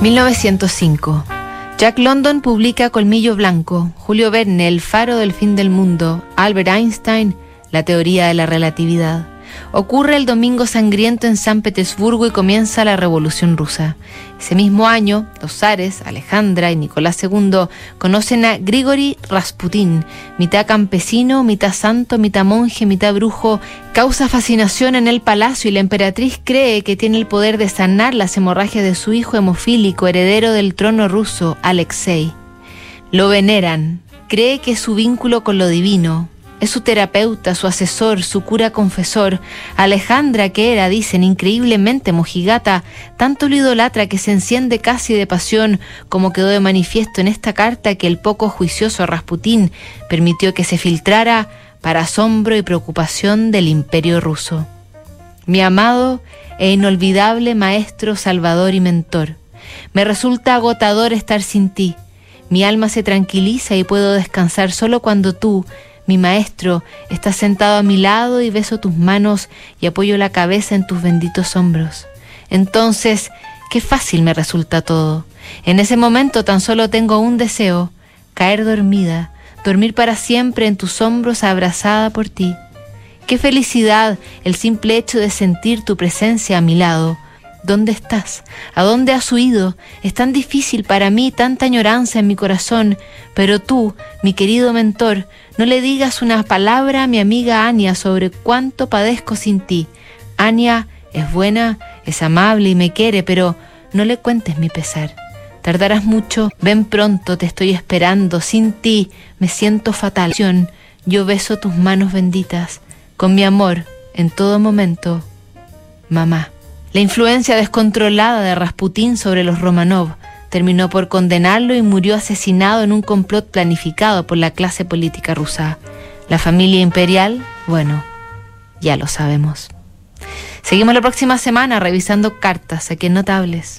1905. Jack London publica Colmillo Blanco, Julio Verne, El faro del fin del mundo, Albert Einstein, La teoría de la relatividad. Ocurre el Domingo Sangriento en San Petersburgo y comienza la Revolución Rusa. Ese mismo año, los zares, Alejandra y Nicolás II, conocen a Grigori Rasputín, mitad campesino, mitad santo, mitad monje, mitad brujo, causa fascinación en el palacio y la emperatriz cree que tiene el poder de sanar las hemorragias de su hijo hemofílico, heredero del trono ruso, Alexei. Lo veneran, cree que es su vínculo con lo divino, es su terapeuta, su asesor, su cura confesor. Alejandra, que era, dicen, increíblemente mojigata, tanto lo idolatra que se enciende casi de pasión, como quedó de manifiesto en esta carta que el poco juicioso Rasputín permitió que se filtrara para asombro y preocupación del imperio ruso. Mi amado e inolvidable maestro, salvador y mentor, me resulta agotador estar sin ti. Mi alma se tranquiliza y puedo descansar solo cuando tú, mi maestro, estás sentado a mi lado y beso tus manos y apoyo la cabeza en tus benditos hombros. Entonces, qué fácil me resulta todo. En ese momento tan solo tengo un deseo, caer dormida, dormir para siempre en tus hombros abrazada por ti. Qué felicidad el simple hecho de sentir tu presencia a mi lado, ¿Dónde estás? ¿A dónde has huido? Es tan difícil para mí, tanta añoranza en mi corazón, pero tú, mi querido mentor, no le digas una palabra a mi amiga Ania sobre cuánto padezco sin ti. Ania es buena, es amable y me quiere, pero no le cuentes mi pesar. Tardarás mucho, ven pronto, te estoy esperando, sin ti me siento fatal. Yo beso tus manos benditas, con mi amor, en todo momento, mamá. La influencia descontrolada de Rasputín sobre los Romanov terminó por condenarlo y murió asesinado en un complot planificado por la clase política rusa. La familia imperial, bueno, ya lo sabemos. Seguimos la próxima semana revisando cartas aquí en Notables.